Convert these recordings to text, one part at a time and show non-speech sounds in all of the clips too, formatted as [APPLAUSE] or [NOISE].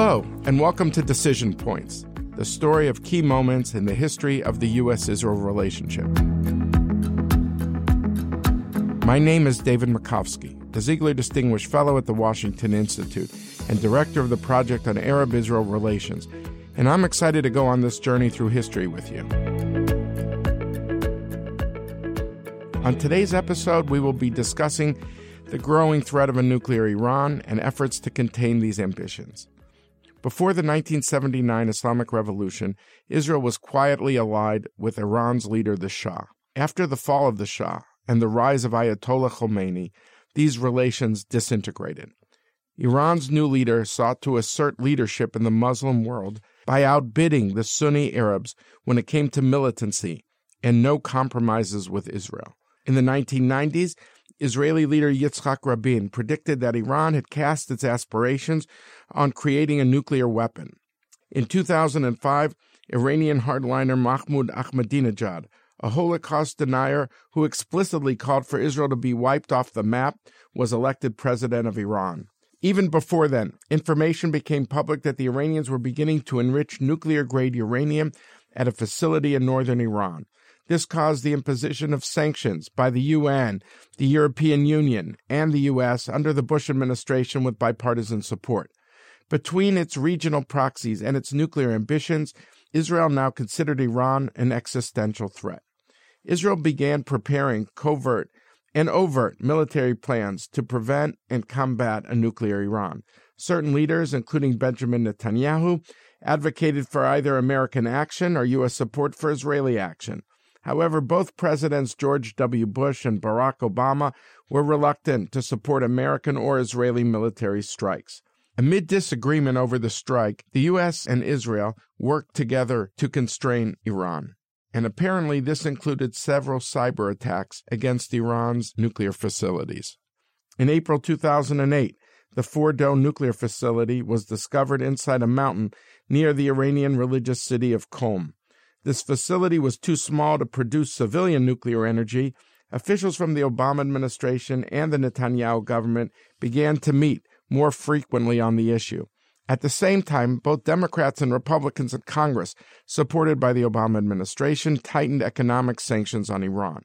Hello, and welcome to Decision Points, the story of key moments in the history of the U.S. Israel relationship. My name is David Makovsky, the Ziegler Distinguished Fellow at the Washington Institute and Director of the Project on Arab Israel Relations, and I'm excited to go on this journey through history with you. On today's episode, we will be discussing the growing threat of a nuclear Iran and efforts to contain these ambitions. Before the 1979 Islamic Revolution, Israel was quietly allied with Iran's leader, the Shah. After the fall of the Shah and the rise of Ayatollah Khomeini, these relations disintegrated. Iran's new leader sought to assert leadership in the Muslim world by outbidding the Sunni Arabs when it came to militancy and no compromises with Israel. In the 1990s, Israeli leader Yitzhak Rabin predicted that Iran had cast its aspirations on creating a nuclear weapon. In 2005, Iranian hardliner Mahmoud Ahmadinejad, a Holocaust denier who explicitly called for Israel to be wiped off the map, was elected president of Iran. Even before then, information became public that the Iranians were beginning to enrich nuclear grade uranium at a facility in northern Iran. This caused the imposition of sanctions by the UN, the European Union, and the U.S. under the Bush administration with bipartisan support. Between its regional proxies and its nuclear ambitions, Israel now considered Iran an existential threat. Israel began preparing covert and overt military plans to prevent and combat a nuclear Iran. Certain leaders, including Benjamin Netanyahu, advocated for either American action or U.S. support for Israeli action. However, both Presidents George W. Bush and Barack Obama were reluctant to support American or Israeli military strikes. Amid disagreement over the strike, the U.S. and Israel worked together to constrain Iran. And apparently, this included several cyber attacks against Iran's nuclear facilities. In April 2008, the Fordow nuclear facility was discovered inside a mountain near the Iranian religious city of Qom. This facility was too small to produce civilian nuclear energy. Officials from the Obama administration and the Netanyahu government began to meet more frequently on the issue. At the same time, both Democrats and Republicans in Congress, supported by the Obama administration, tightened economic sanctions on Iran.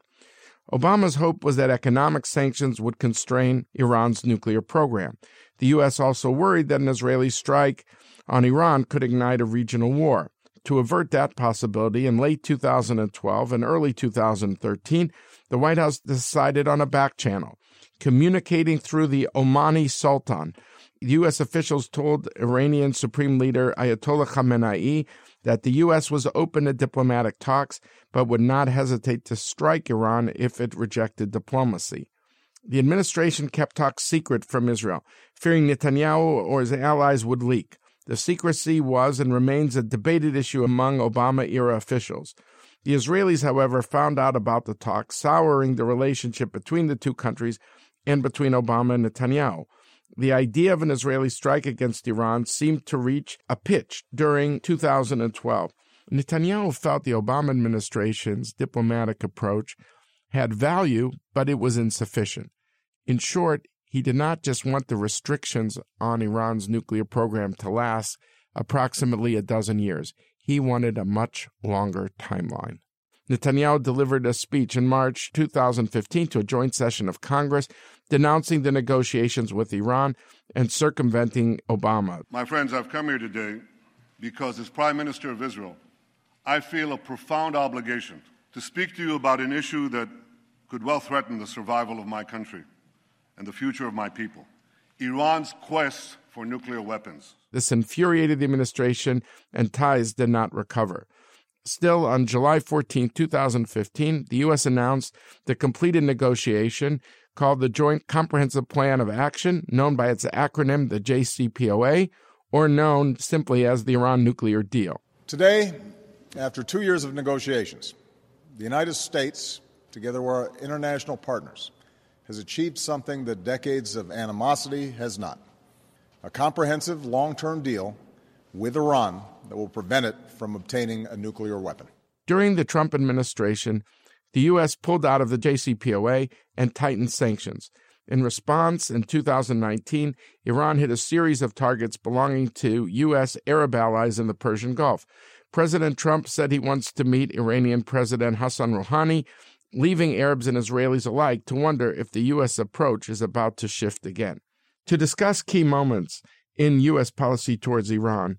Obama's hope was that economic sanctions would constrain Iran's nuclear program. The U.S. also worried that an Israeli strike on Iran could ignite a regional war. To avert that possibility, in late 2012 and early 2013, the White House decided on a back channel. Communicating through the Omani Sultan, U.S. officials told Iranian Supreme Leader Ayatollah Khamenei that the U.S. was open to diplomatic talks, but would not hesitate to strike Iran if it rejected diplomacy. The administration kept talks secret from Israel, fearing Netanyahu or his allies would leak. The secrecy was and remains a debated issue among Obama era officials. The Israelis, however, found out about the talks, souring the relationship between the two countries and between Obama and Netanyahu. The idea of an Israeli strike against Iran seemed to reach a pitch during 2012. Netanyahu felt the Obama administration's diplomatic approach had value, but it was insufficient. In short, he did not just want the restrictions on Iran's nuclear program to last approximately a dozen years, he wanted a much longer timeline. Netanyahu delivered a speech in March 2015 to a joint session of Congress denouncing the negotiations with Iran and circumventing Obama. My friends, I've come here today because, as Prime Minister of Israel, I feel a profound obligation to speak to you about an issue that could well threaten the survival of my country and the future of my people Iran's quest for nuclear weapons. This infuriated the administration, and ties did not recover. Still, on July 14, 2015, the U.S. announced the completed negotiation called the Joint Comprehensive Plan of Action, known by its acronym, the JCPOA, or known simply as the Iran nuclear deal. Today, after two years of negotiations, the United States, together with our international partners, has achieved something that decades of animosity has not a comprehensive long term deal with Iran that will prevent it from obtaining a nuclear weapon. During the Trump administration, the U.S. pulled out of the JCPOA and tightened sanctions. In response, in 2019, Iran hit a series of targets belonging to U.S. Arab allies in the Persian Gulf. President Trump said he wants to meet Iranian President Hassan Rouhani, leaving Arabs and Israelis alike to wonder if the U.S. approach is about to shift again. To discuss key moments in U.S. policy towards Iran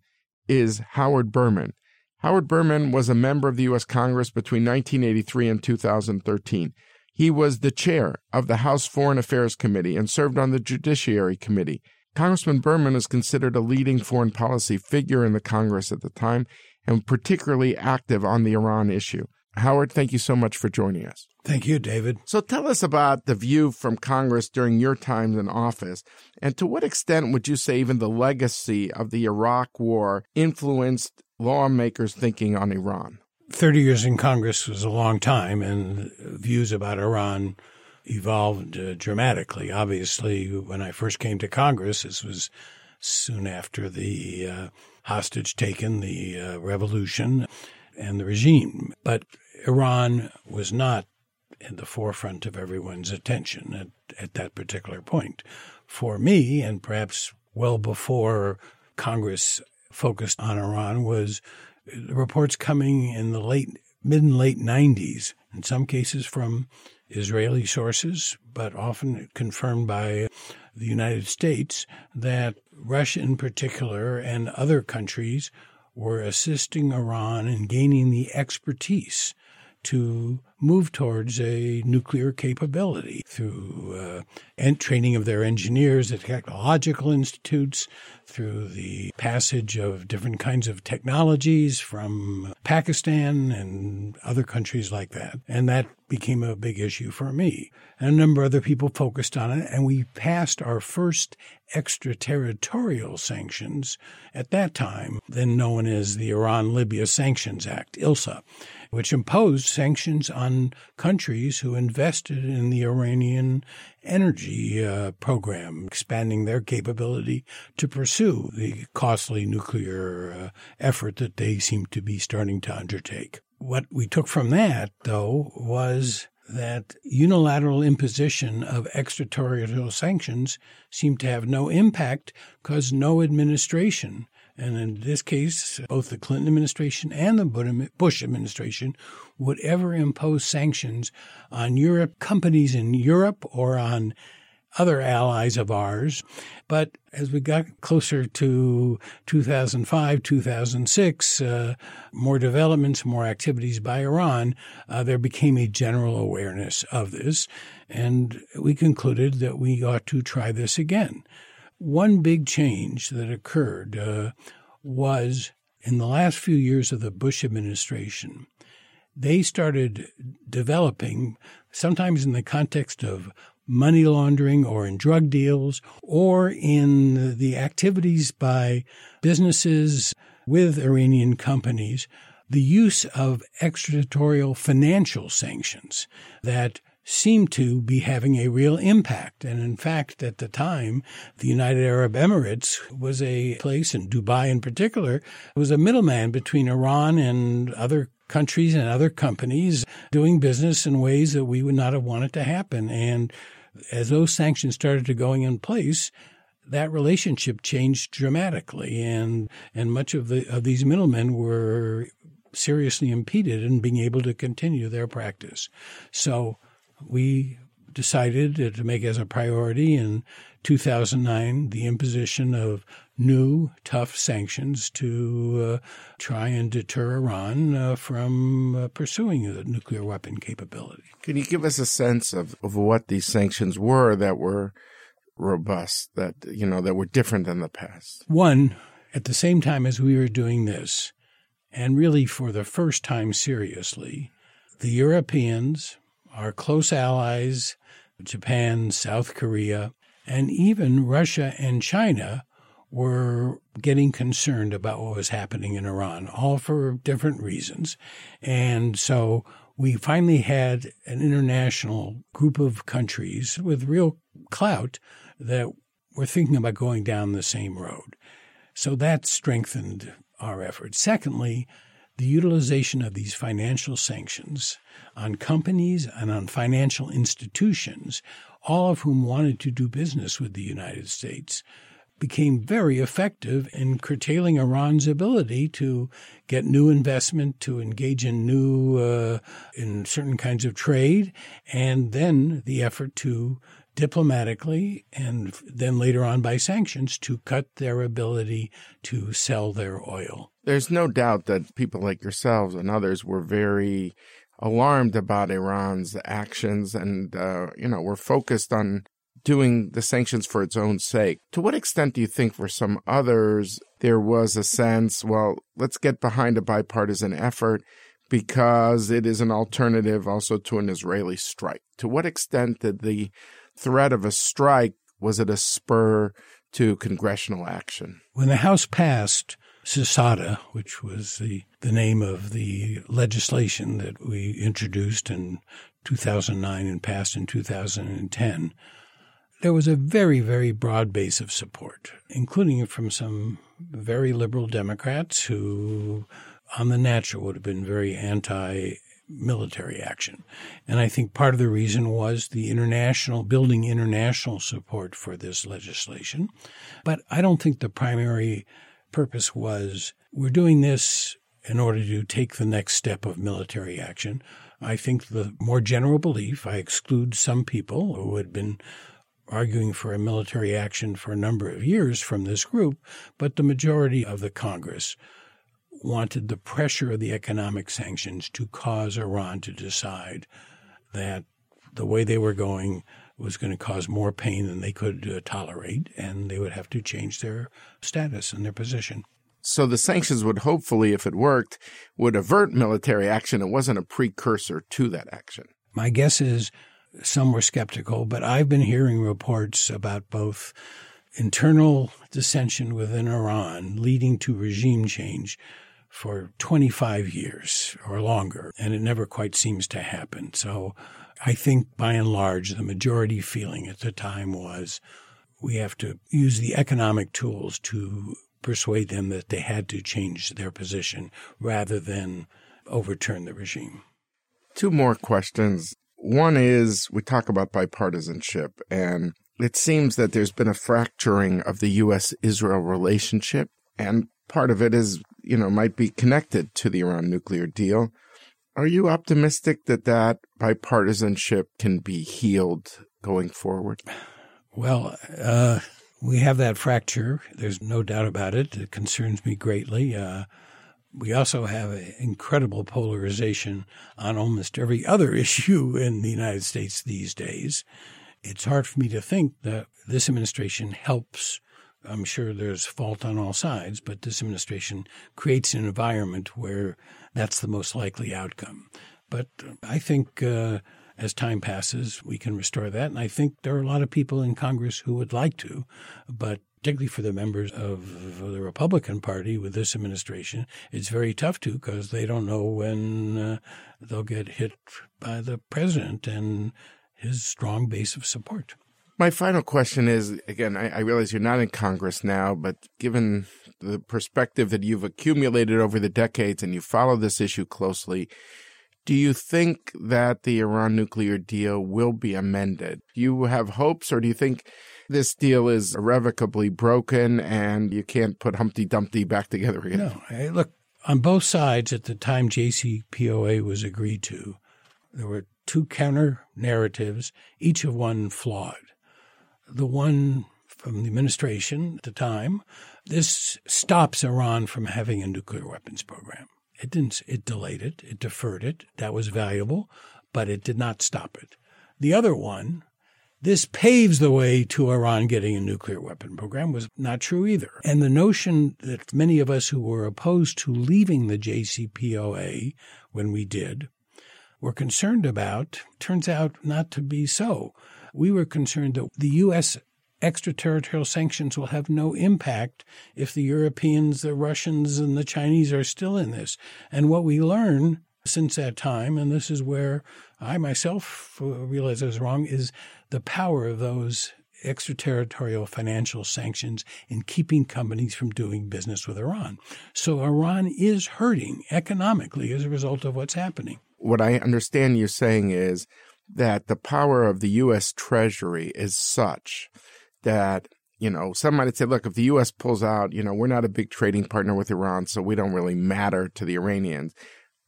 is Howard Berman. Howard Berman was a member of the U.S. Congress between 1983 and 2013. He was the chair of the House Foreign Affairs Committee and served on the Judiciary Committee. Congressman Berman is considered a leading foreign policy figure in the Congress at the time and particularly active on the Iran issue. Howard, thank you so much for joining us. Thank you, David. So tell us about the view from Congress during your time in office, and to what extent would you say even the legacy of the Iraq War influenced lawmakers' thinking on Iran? 30 years in Congress was a long time, and views about Iran evolved uh, dramatically. Obviously, when I first came to Congress, this was soon after the uh, hostage taken, the uh, revolution, and the regime. But Iran was not in the forefront of everyone's attention at, at that particular point. For me, and perhaps well before Congress focused on Iran, was reports coming in the late mid and late 90s, in some cases from Israeli sources, but often confirmed by the United States, that Russia in particular and other countries were assisting Iran in gaining the expertise to move towards a nuclear capability through uh, and training of their engineers at technological institutes, through the passage of different kinds of technologies from Pakistan and other countries like that. And that became a big issue for me. And a number of other people focused on it, and we passed our first extraterritorial sanctions at that time, then known as the Iran Libya Sanctions Act, ILSA which imposed sanctions on countries who invested in the Iranian energy uh, program, expanding their capability to pursue the costly nuclear uh, effort that they seem to be starting to undertake. What we took from that, though, was that unilateral imposition of extraterritorial sanctions seemed to have no impact because no administration and in this case, both the Clinton administration and the Bush administration would ever impose sanctions on Europe, companies in Europe or on other allies of ours. But as we got closer to 2005, 2006, uh, more developments, more activities by Iran, uh, there became a general awareness of this. And we concluded that we ought to try this again. One big change that occurred uh, was in the last few years of the Bush administration, they started developing, sometimes in the context of money laundering or in drug deals or in the activities by businesses with Iranian companies, the use of extraterritorial financial sanctions that seemed to be having a real impact. And in fact, at the time, the United Arab Emirates was a place, and Dubai in particular, was a middleman between Iran and other countries and other companies doing business in ways that we would not have wanted to happen. And as those sanctions started to going in place, that relationship changed dramatically, and and much of the of these middlemen were seriously impeded in being able to continue their practice. So we decided to make as a priority in 2009 the imposition of new tough sanctions to uh, try and deter Iran uh, from uh, pursuing a nuclear weapon capability. Can you give us a sense of, of what these sanctions were that were robust, that you know that were different than the past? One, at the same time as we were doing this, and really for the first time seriously, the Europeans our close allies, Japan, South Korea, and even Russia and China were getting concerned about what was happening in Iran, all for different reasons. And so we finally had an international group of countries with real clout that were thinking about going down the same road. So that strengthened our efforts. Secondly, the utilization of these financial sanctions on companies and on financial institutions, all of whom wanted to do business with the United States, became very effective in curtailing Iran's ability to get new investment, to engage in new, uh, in certain kinds of trade, and then the effort to diplomatically and then later on by sanctions to cut their ability to sell their oil. There's no doubt that people like yourselves and others were very alarmed about Iran's actions and, uh, you know, were focused on doing the sanctions for its own sake. To what extent do you think for some others there was a sense, well, let's get behind a bipartisan effort because it is an alternative also to an Israeli strike? To what extent did the threat of a strike was it a spur to congressional action? When the House passed CISADA, which was the, the name of the legislation that we introduced in 2009 and passed in 2010, there was a very, very broad base of support, including from some very liberal Democrats who, on the natural, would have been very anti military action. And I think part of the reason was the international, building international support for this legislation. But I don't think the primary purpose was we're doing this in order to take the next step of military action. I think the more general belief, I exclude some people who had been arguing for a military action for a number of years from this group, but the majority of the Congress wanted the pressure of the economic sanctions to cause Iran to decide that the way they were going was going to cause more pain than they could uh, tolerate, and they would have to change their status and their position. So the sanctions would hopefully, if it worked, would avert military action. It wasn't a precursor to that action. My guess is some were skeptical, but I've been hearing reports about both internal dissension within Iran leading to regime change for 25 years or longer, and it never quite seems to happen. So I think by and large, the majority feeling at the time was we have to use the economic tools to persuade them that they had to change their position rather than overturn the regime. Two more questions. One is we talk about bipartisanship, and it seems that there's been a fracturing of the U.S. Israel relationship, and part of it is, you know, might be connected to the Iran nuclear deal. Are you optimistic that that bipartisanship can be healed going forward? Well, uh, we have that fracture. There's no doubt about it. It concerns me greatly. Uh, we also have incredible polarization on almost every other [LAUGHS] issue in the United States these days. It's hard for me to think that this administration helps. I'm sure there's fault on all sides, but this administration creates an environment where that's the most likely outcome. But I think uh, as time passes, we can restore that. And I think there are a lot of people in Congress who would like to, but particularly for the members of the Republican Party with this administration, it's very tough to because they don't know when uh, they'll get hit by the president and his strong base of support. My final question is again, I, I, realize you're not in Congress now, but given the perspective that you've accumulated over the decades and you follow this issue closely, do you think that the Iran nuclear deal will be amended? Do you have hopes, or do you think this deal is irrevocably broken and you can't put Humpty Dumpty back together again. No. Hey, look, on both sides at the time JCPOA was agreed to, there were two counter narratives, each of one flawed. The one from the administration at the time, this stops Iran from having a nuclear weapons program. It didn't, it delayed it, it deferred it. That was valuable, but it did not stop it. The other one this paves the way to Iran getting a nuclear weapon program was not true either. And the notion that many of us who were opposed to leaving the JCPOA when we did were concerned about turns out not to be so. We were concerned that the U.S. extraterritorial sanctions will have no impact if the Europeans, the Russians, and the Chinese are still in this. And what we learn since that time, and this is where I myself realize I was wrong, is the power of those extraterritorial financial sanctions in keeping companies from doing business with Iran. So Iran is hurting economically as a result of what's happening. What I understand you're saying is that the power of the U.S. Treasury is such that you know, some might say, look, if the U.S. pulls out, you know, we're not a big trading partner with Iran, so we don't really matter to the Iranians.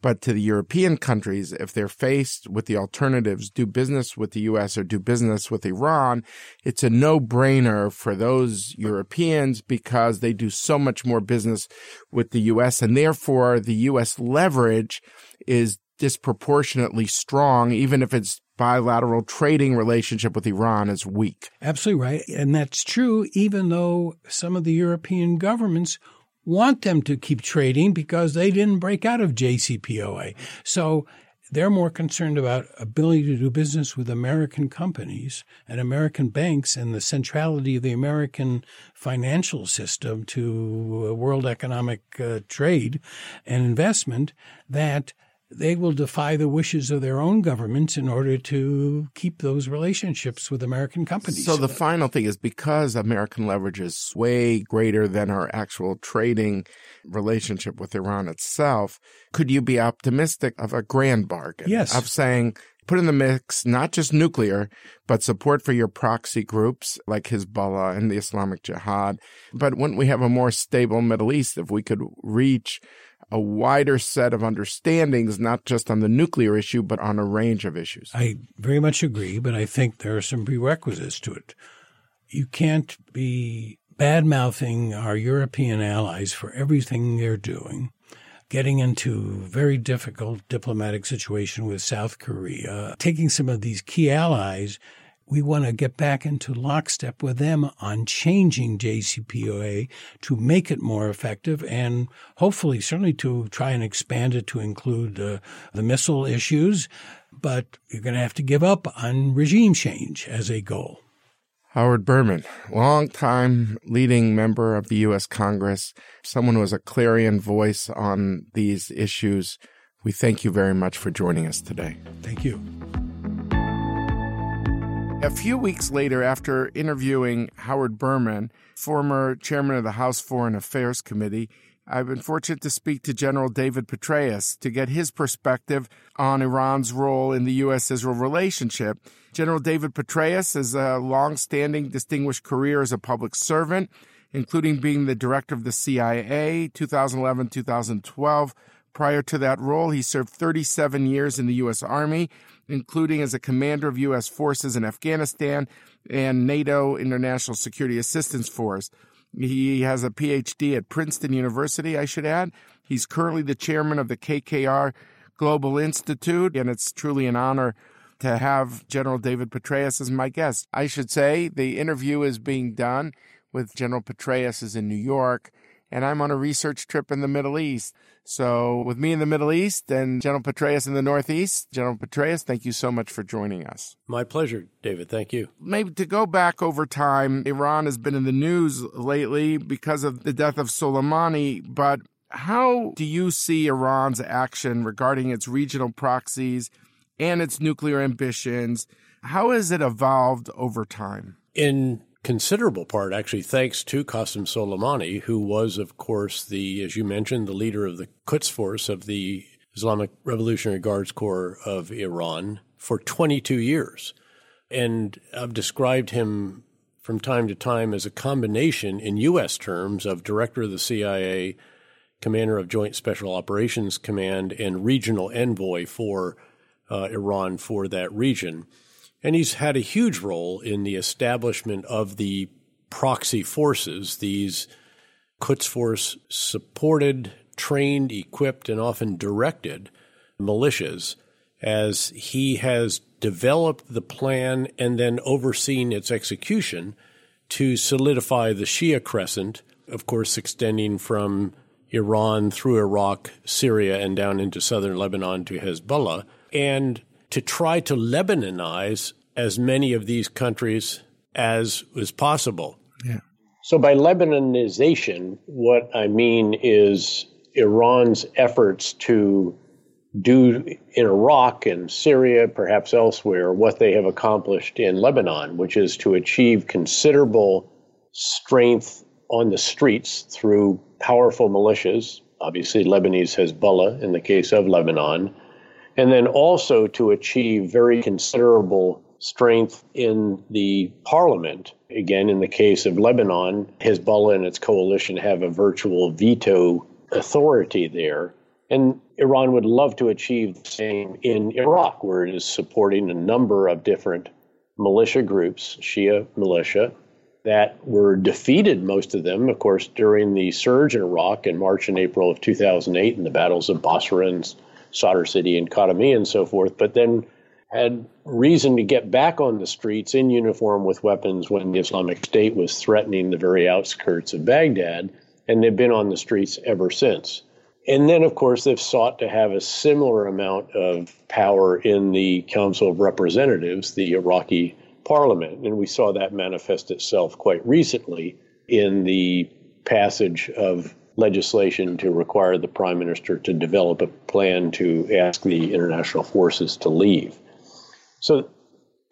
But to the European countries, if they're faced with the alternatives, do business with the U.S. or do business with Iran, it's a no brainer for those Europeans because they do so much more business with the U.S. And therefore, the U.S. leverage is disproportionately strong, even if its bilateral trading relationship with Iran is weak. Absolutely right. And that's true, even though some of the European governments want them to keep trading because they didn't break out of JCPOA. So they're more concerned about ability to do business with American companies and American banks and the centrality of the American financial system to world economic uh, trade and investment that they will defy the wishes of their own governments in order to keep those relationships with American companies. So the final thing is because American leverage is way greater than our actual trading relationship with Iran itself, could you be optimistic of a grand bargain? Yes. Of saying, put in the mix not just nuclear, but support for your proxy groups like Hezbollah and the Islamic Jihad. But wouldn't we have a more stable Middle East if we could reach a wider set of understandings, not just on the nuclear issue, but on a range of issues. I very much agree, but I think there are some prerequisites to it. You can't be bad mouthing our European allies for everything they're doing, getting into very difficult diplomatic situation with South Korea, taking some of these key allies we want to get back into lockstep with them on changing JCPOA to make it more effective and hopefully certainly to try and expand it to include uh, the missile issues. But you're going to have to give up on regime change as a goal. Howard Berman, long-time leading member of the U.S. Congress, someone who was a clarion voice on these issues. We thank you very much for joining us today. Thank you. A few weeks later, after interviewing Howard Berman, former chairman of the House Foreign Affairs Committee, I've been fortunate to speak to General David Petraeus to get his perspective on Iran's role in the U.S. Israel relationship. General David Petraeus has a long standing distinguished career as a public servant, including being the director of the CIA 2011 2012. Prior to that role, he served 37 years in the U.S. Army including as a commander of U.S. forces in Afghanistan and NATO International Security Assistance Force. He has a PhD at Princeton University, I should add. He's currently the chairman of the KKR Global Institute, and it's truly an honor to have General David Petraeus as my guest. I should say the interview is being done with General Petraeus is in New York, and I'm on a research trip in the Middle East. So, with me in the Middle East and General Petraeus in the Northeast, General Petraeus, thank you so much for joining us. My pleasure, David. Thank you. Maybe to go back over time, Iran has been in the news lately because of the death of Soleimani, but how do you see Iran's action regarding its regional proxies and its nuclear ambitions? How has it evolved over time? In considerable part, actually, thanks to Qasem Soleimani, who was, of course, the, as you mentioned, the leader of the Quds Force of the Islamic Revolutionary Guards Corps of Iran for 22 years. And I've described him from time to time as a combination in U.S. terms of director of the CIA, commander of Joint Special Operations Command, and regional envoy for uh, Iran for that region. And he's had a huge role in the establishment of the proxy forces, these Quds Force supported, trained, equipped, and often directed militias as he has developed the plan and then overseen its execution to solidify the Shia crescent, of course, extending from Iran through Iraq, Syria, and down into southern Lebanon to Hezbollah, and to try to Lebanonize as many of these countries as was possible. Yeah. So by Lebanonization, what I mean is Iran's efforts to do in Iraq and Syria, perhaps elsewhere, what they have accomplished in Lebanon, which is to achieve considerable strength on the streets through powerful militias, obviously Lebanese Hezbollah in the case of Lebanon, and then also to achieve very considerable strength in the parliament. Again, in the case of Lebanon, Hezbollah and its coalition have a virtual veto authority there. And Iran would love to achieve the same in Iraq, where it is supporting a number of different militia groups, Shia militia, that were defeated, most of them, of course, during the surge in Iraq in March and April of 2008 in the battles of Basra and Sadr City and Khatami and so forth, but then had reason to get back on the streets in uniform with weapons when the Islamic State was threatening the very outskirts of Baghdad, and they've been on the streets ever since. And then, of course, they've sought to have a similar amount of power in the Council of Representatives, the Iraqi parliament. And we saw that manifest itself quite recently in the passage of legislation to require the prime minister to develop a plan to ask the international forces to leave. So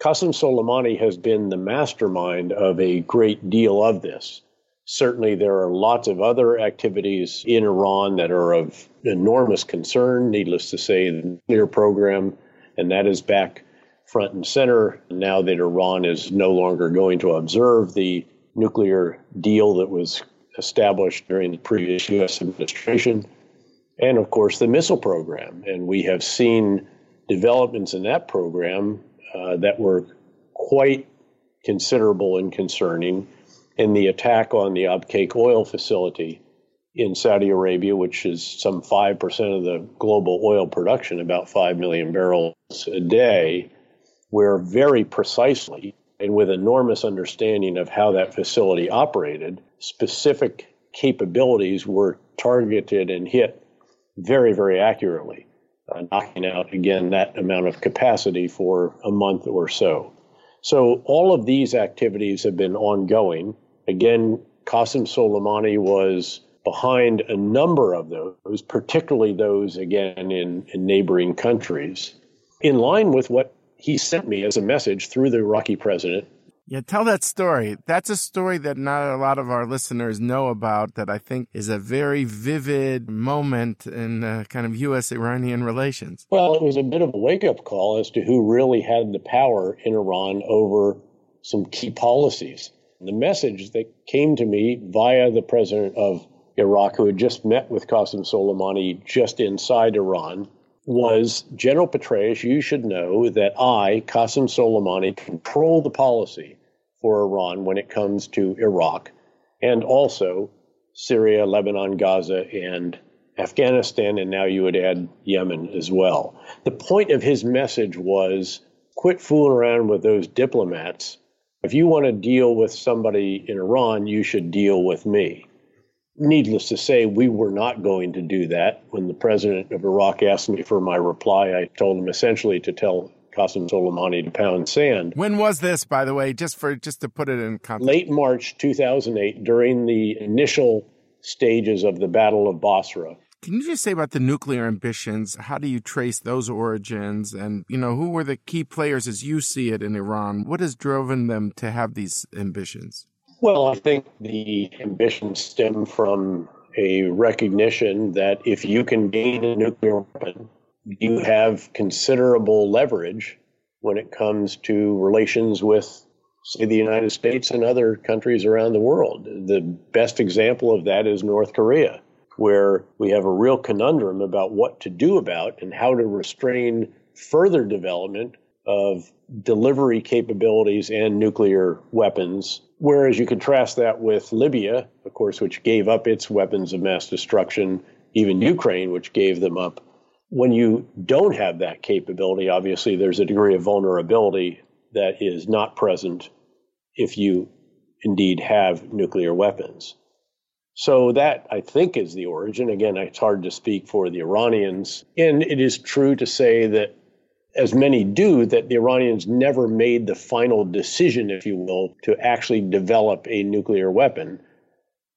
Qasem Soleimani has been the mastermind of a great deal of this. Certainly, there are lots of other activities in Iran that are of enormous concern. Needless to say, the nuclear program, and that is back front and center now that Iran is no longer going to observe the nuclear deal that was established during the previous U.S. administration. And of course, the missile program. And we have seen developments in that program uh, that were quite considerable and concerning in the attack on the Abqaiq oil facility in Saudi Arabia, which is some 5% of the global oil production, about 5 million barrels a day, where very precisely and with enormous understanding of how that facility operated, specific capabilities were targeted and hit very, very accurately, uh, knocking out, again, that amount of capacity for a month or so. So all of these activities have been ongoing. Again, Qasem Soleimani was behind a number of those, particularly those, again, in, in neighboring countries, in line with what he sent me as a message through the Iraqi president. Yeah, tell that story. That's a story that not a lot of our listeners know about that I think is a very vivid moment in uh, kind of U.S. Iranian relations. Well, it was a bit of a wake up call as to who really had the power in Iran over some key policies. The message that came to me via the president of Iraq, who had just met with Qasem Soleimani just inside Iran, was General Petraeus, you should know that I, Qasem Soleimani, control the policy for Iran when it comes to Iraq and also Syria, Lebanon, Gaza, and Afghanistan, and now you would add Yemen as well. The point of his message was quit fooling around with those diplomats. If you want to deal with somebody in Iran, you should deal with me. Needless to say, we were not going to do that. When the president of Iraq asked me for my reply, I told him essentially to tell Qasem Soleimani to pound sand. When was this, by the way, just for just to put it in context? Late March 2008, during the initial stages of the Battle of Basra. Can you just say about the nuclear ambitions? How do you trace those origins? And, you know, who were the key players as you see it in Iran? What has driven them to have these ambitions? Well, I think the ambitions stem from a recognition that if you can gain a nuclear weapon, you have considerable leverage when it comes to relations with, say, the United States and other countries around the world. The best example of that is North Korea, where we have a real conundrum about what to do about and how to restrain further development of delivery capabilities and nuclear weapons Whereas you contrast that with Libya, of course, which gave up its weapons of mass destruction, even Ukraine, which gave them up. When you don't have that capability, obviously there's a degree of vulnerability that is not present if you indeed have nuclear weapons. So that I think is the origin. Again, it's hard to speak for the Iranians. And it is true to say that as many do, that the Iranians never made the final decision, if you will, to actually develop a nuclear weapon.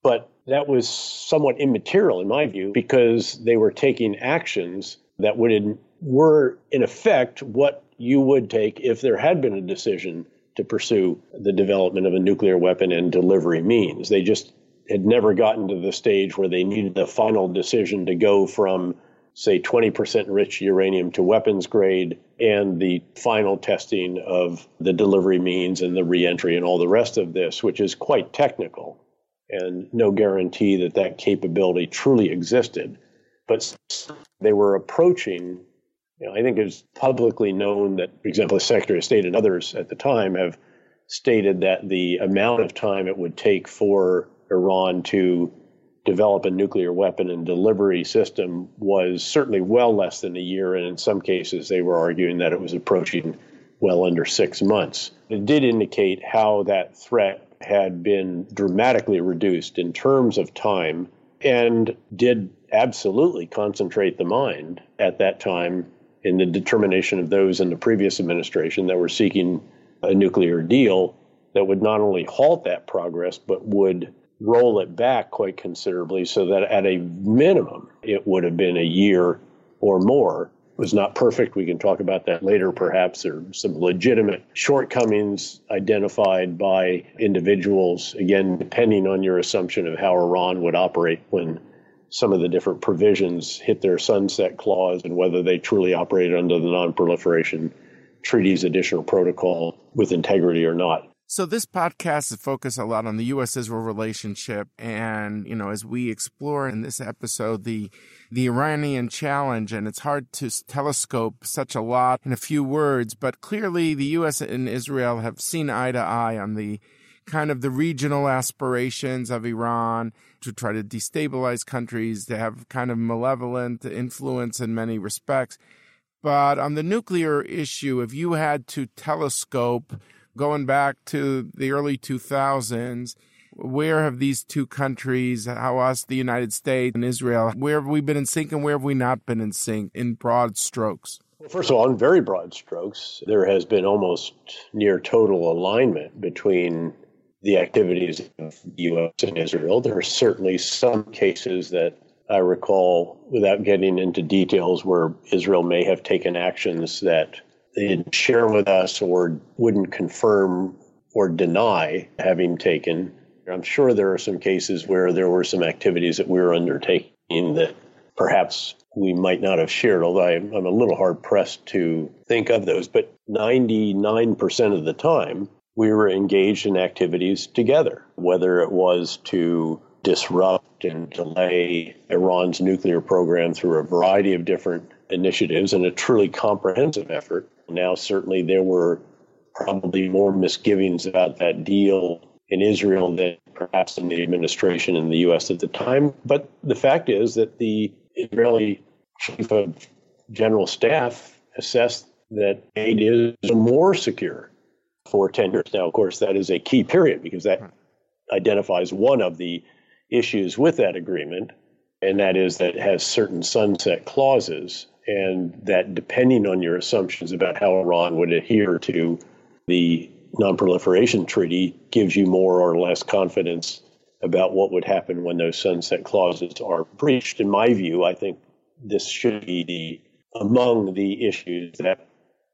But that was somewhat immaterial, in my view, because they were taking actions that would in, were in effect what you would take if there had been a decision to pursue the development of a nuclear weapon and delivery means. They just had never gotten to the stage where they needed the final decision to go from, say, 20% enriched uranium to weapons grade and the final testing of the delivery means and the reentry and all the rest of this, which is quite technical and no guarantee that that capability truly existed. But they were approaching, you know, I think it's publicly known that, for example, the Secretary of State and others at the time have stated that the amount of time it would take for Iran to develop a nuclear weapon and delivery system was certainly well less than a year, and in some cases they were arguing that it was approaching well under six months. It did indicate how that threat had been dramatically reduced in terms of time and did absolutely concentrate the mind at that time in the determination of those in the previous administration that were seeking a nuclear deal that would not only halt that progress but would roll it back quite considerably so that at a minimum it would have been a year or more. It was not perfect. We can talk about that later, perhaps. There are some legitimate shortcomings identified by individuals, again, depending on your assumption of how Iran would operate when some of the different provisions hit their sunset clause and whether they truly operated under the non-proliferation treaty's additional protocol with integrity or not. So this podcast is focused a lot on the U.S. Israel relationship, and you know, as we explore in this episode the the Iranian challenge, and it's hard to telescope such a lot in a few words, but clearly the U.S. and Israel have seen eye to eye on the kind of the regional aspirations of Iran to try to destabilize countries, to have kind of malevolent influence in many respects. But on the nuclear issue, if you had to telescope going back to the early 2000s, where have these two countries, how us, the United States and Israel, where have we been in sync and where have we not been in sync in broad strokes? Well, first of all, in very broad strokes, there has been almost near total alignment between the activities of the U.S. and Israel. There are certainly some cases that I recall, without getting into details, where Israel may have taken actions that they didn't share with us or wouldn't confirm or deny having taken. I'm sure there are some cases where there were some activities that we were undertaking that perhaps we might not have shared, although I'm, I'm a little hard pressed to think of those. But 99% of the time, we were engaged in activities together, whether it was to disrupt and delay Iran's nuclear program through a variety of different initiatives and a truly comprehensive effort, now, certainly, there were probably more misgivings about that deal in Israel than perhaps in the administration in the U.S. at the time. But the fact is that the Israeli chief of general staff assessed that aid is more secure for 10 years. Now, of course, that is a key period because that identifies one of the issues with that agreement, and that is that it has certain sunset clauses and that depending on your assumptions about how Iran would adhere to the nonproliferation treaty gives you more or less confidence about what would happen when those sunset clauses are breached. In my view, I think this should be the among the issues that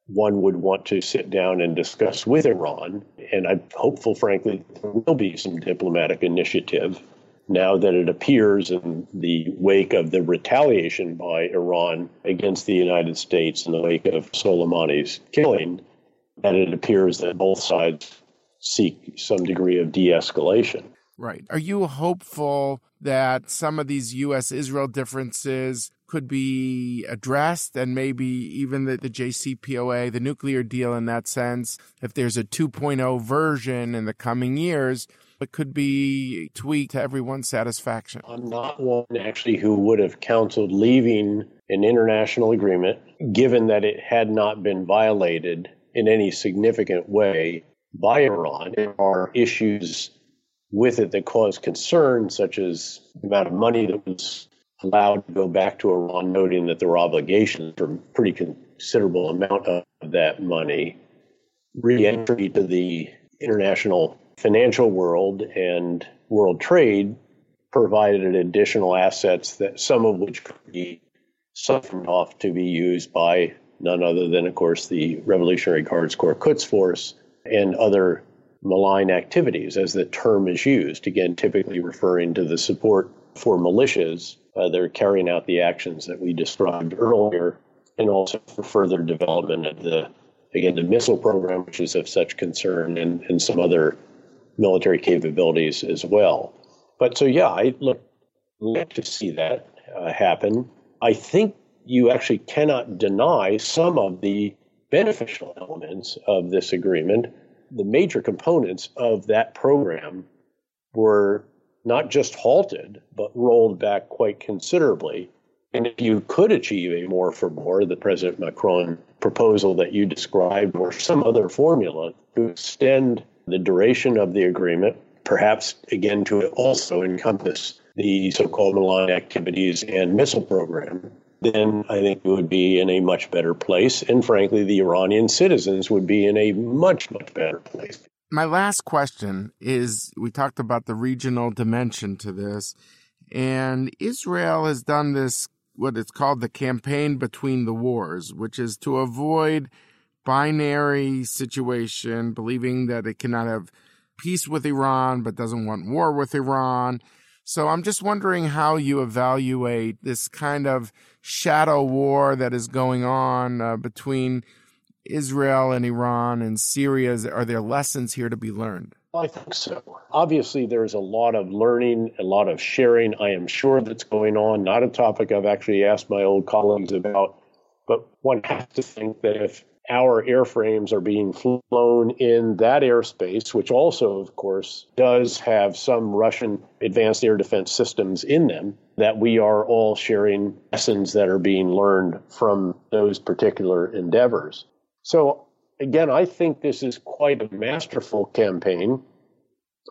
one would want to sit down and discuss with Iran. And I'm hopeful, frankly, there will be some diplomatic initiative now that it appears in the wake of the retaliation by Iran against the United States in the wake of Soleimani's killing, that it appears that both sides seek some degree of de escalation. Right. Are you hopeful that some of these U.S. Israel differences could be addressed and maybe even the, the JCPOA, the nuclear deal in that sense, if there's a 2.0 version in the coming years, but could be tweaked to everyone's satisfaction. I'm not one actually who would have counseled leaving an international agreement, given that it had not been violated in any significant way by Iran. There are issues with it that cause concern, such as the amount of money that was allowed to go back to Iran, noting that there were obligations for a pretty considerable amount of that money. Re entry to the international financial world and world trade provided additional assets that some of which could be siphoned off to be used by none other than, of course, the Revolutionary Guards Corps Quds Force and other malign activities, as the term is used. Again, typically referring to the support for militias uh, that are carrying out the actions that we described earlier, and also for further development of the, again, the missile program, which is of such concern, and, and some other military capabilities as well. But so, yeah, I look like to see that uh, happen. I think you actually cannot deny some of the beneficial elements of this agreement. The major components of that program were not just halted, but rolled back quite considerably. And if you could achieve a more for more, the President Macron proposal that you described, or some other formula to extend the duration of the agreement, perhaps again to also encompass the so called malign activities and missile program, then I think it would be in a much better place. And frankly, the Iranian citizens would be in a much, much better place. My last question is we talked about the regional dimension to this, and Israel has done this, what it's called the campaign between the wars, which is to avoid binary situation, believing that it cannot have peace with Iran but doesn't want war with Iran. So I'm just wondering how you evaluate this kind of shadow war that is going on uh, between Israel and Iran and Syria. Are there lessons here to be learned? I think so. Obviously, there's a lot of learning, a lot of sharing, I am sure that's going on. Not a topic I've actually asked my old colleagues about, but one has to think that if our airframes are being flown in that airspace, which also, of course, does have some Russian advanced air defense systems in them, that we are all sharing lessons that are being learned from those particular endeavors. So, again, I think this is quite a masterful campaign.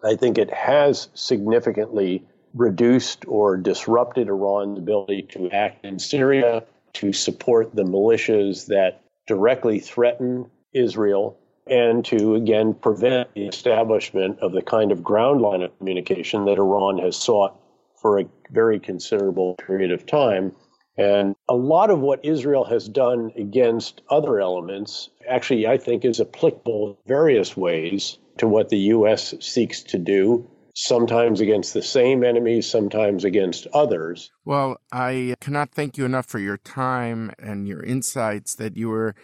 I think it has significantly reduced or disrupted Iran's ability to act in Syria, to support the militias that directly threaten Israel and to again prevent the establishment of the kind of ground line of communication that Iran has sought for a very considerable period of time. And a lot of what Israel has done against other elements actually, I think, is applicable in various ways to what the U.S. seeks to do sometimes against the same enemies, sometimes against others. Well, I cannot thank you enough for your time and your insights that you were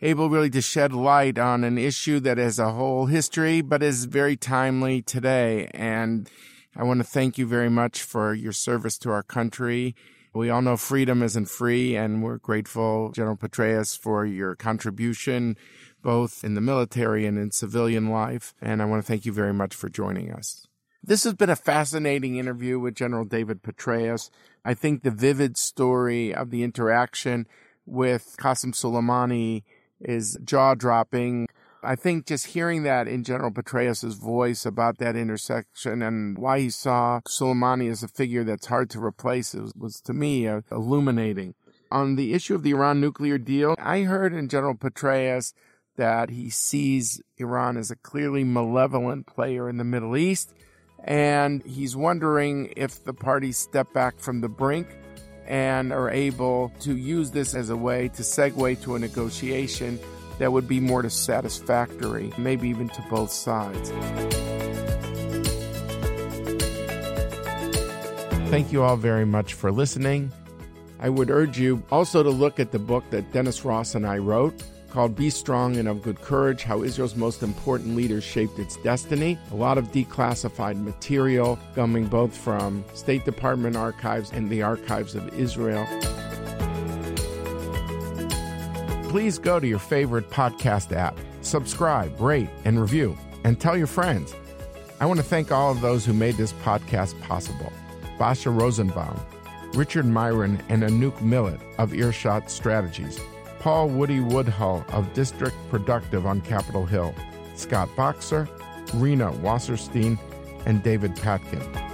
able really to shed light on an issue that has a whole history but is very timely today. And I want to thank you very much for your service to our country. We all know freedom isn't free, and we're grateful, General Petraeus, for your contribution both in the military and in civilian life. And I want to thank you very much for joining us. This has been a fascinating interview with General David Petraeus. I think the vivid story of the interaction with Qasem Soleimani is jaw dropping. I think just hearing that in General Petraeus's voice about that intersection and why he saw Soleimani as a figure that's hard to replace was, was to me uh, illuminating. On the issue of the Iran nuclear deal, I heard in General Petraeus that he sees Iran as a clearly malevolent player in the Middle East and he's wondering if the parties step back from the brink and are able to use this as a way to segue to a negotiation that would be more to satisfactory, maybe even to both sides. Thank you all very much for listening. I would urge you also to look at the book that Dennis Ross and I wrote called Be Strong and of Good Courage How Israel's Most Important Leaders Shaped Its Destiny. A lot of declassified material coming both from State Department archives and the archives of Israel. Please go to your favorite podcast app, subscribe, rate, and review, and tell your friends. I want to thank all of those who made this podcast possible Basha Rosenbaum, Richard Myron, and Anouk Millet of Earshot Strategies. Paul Woody Woodhull of District Productive on Capitol Hill, Scott Boxer, Rena Wasserstein, and David Patkin.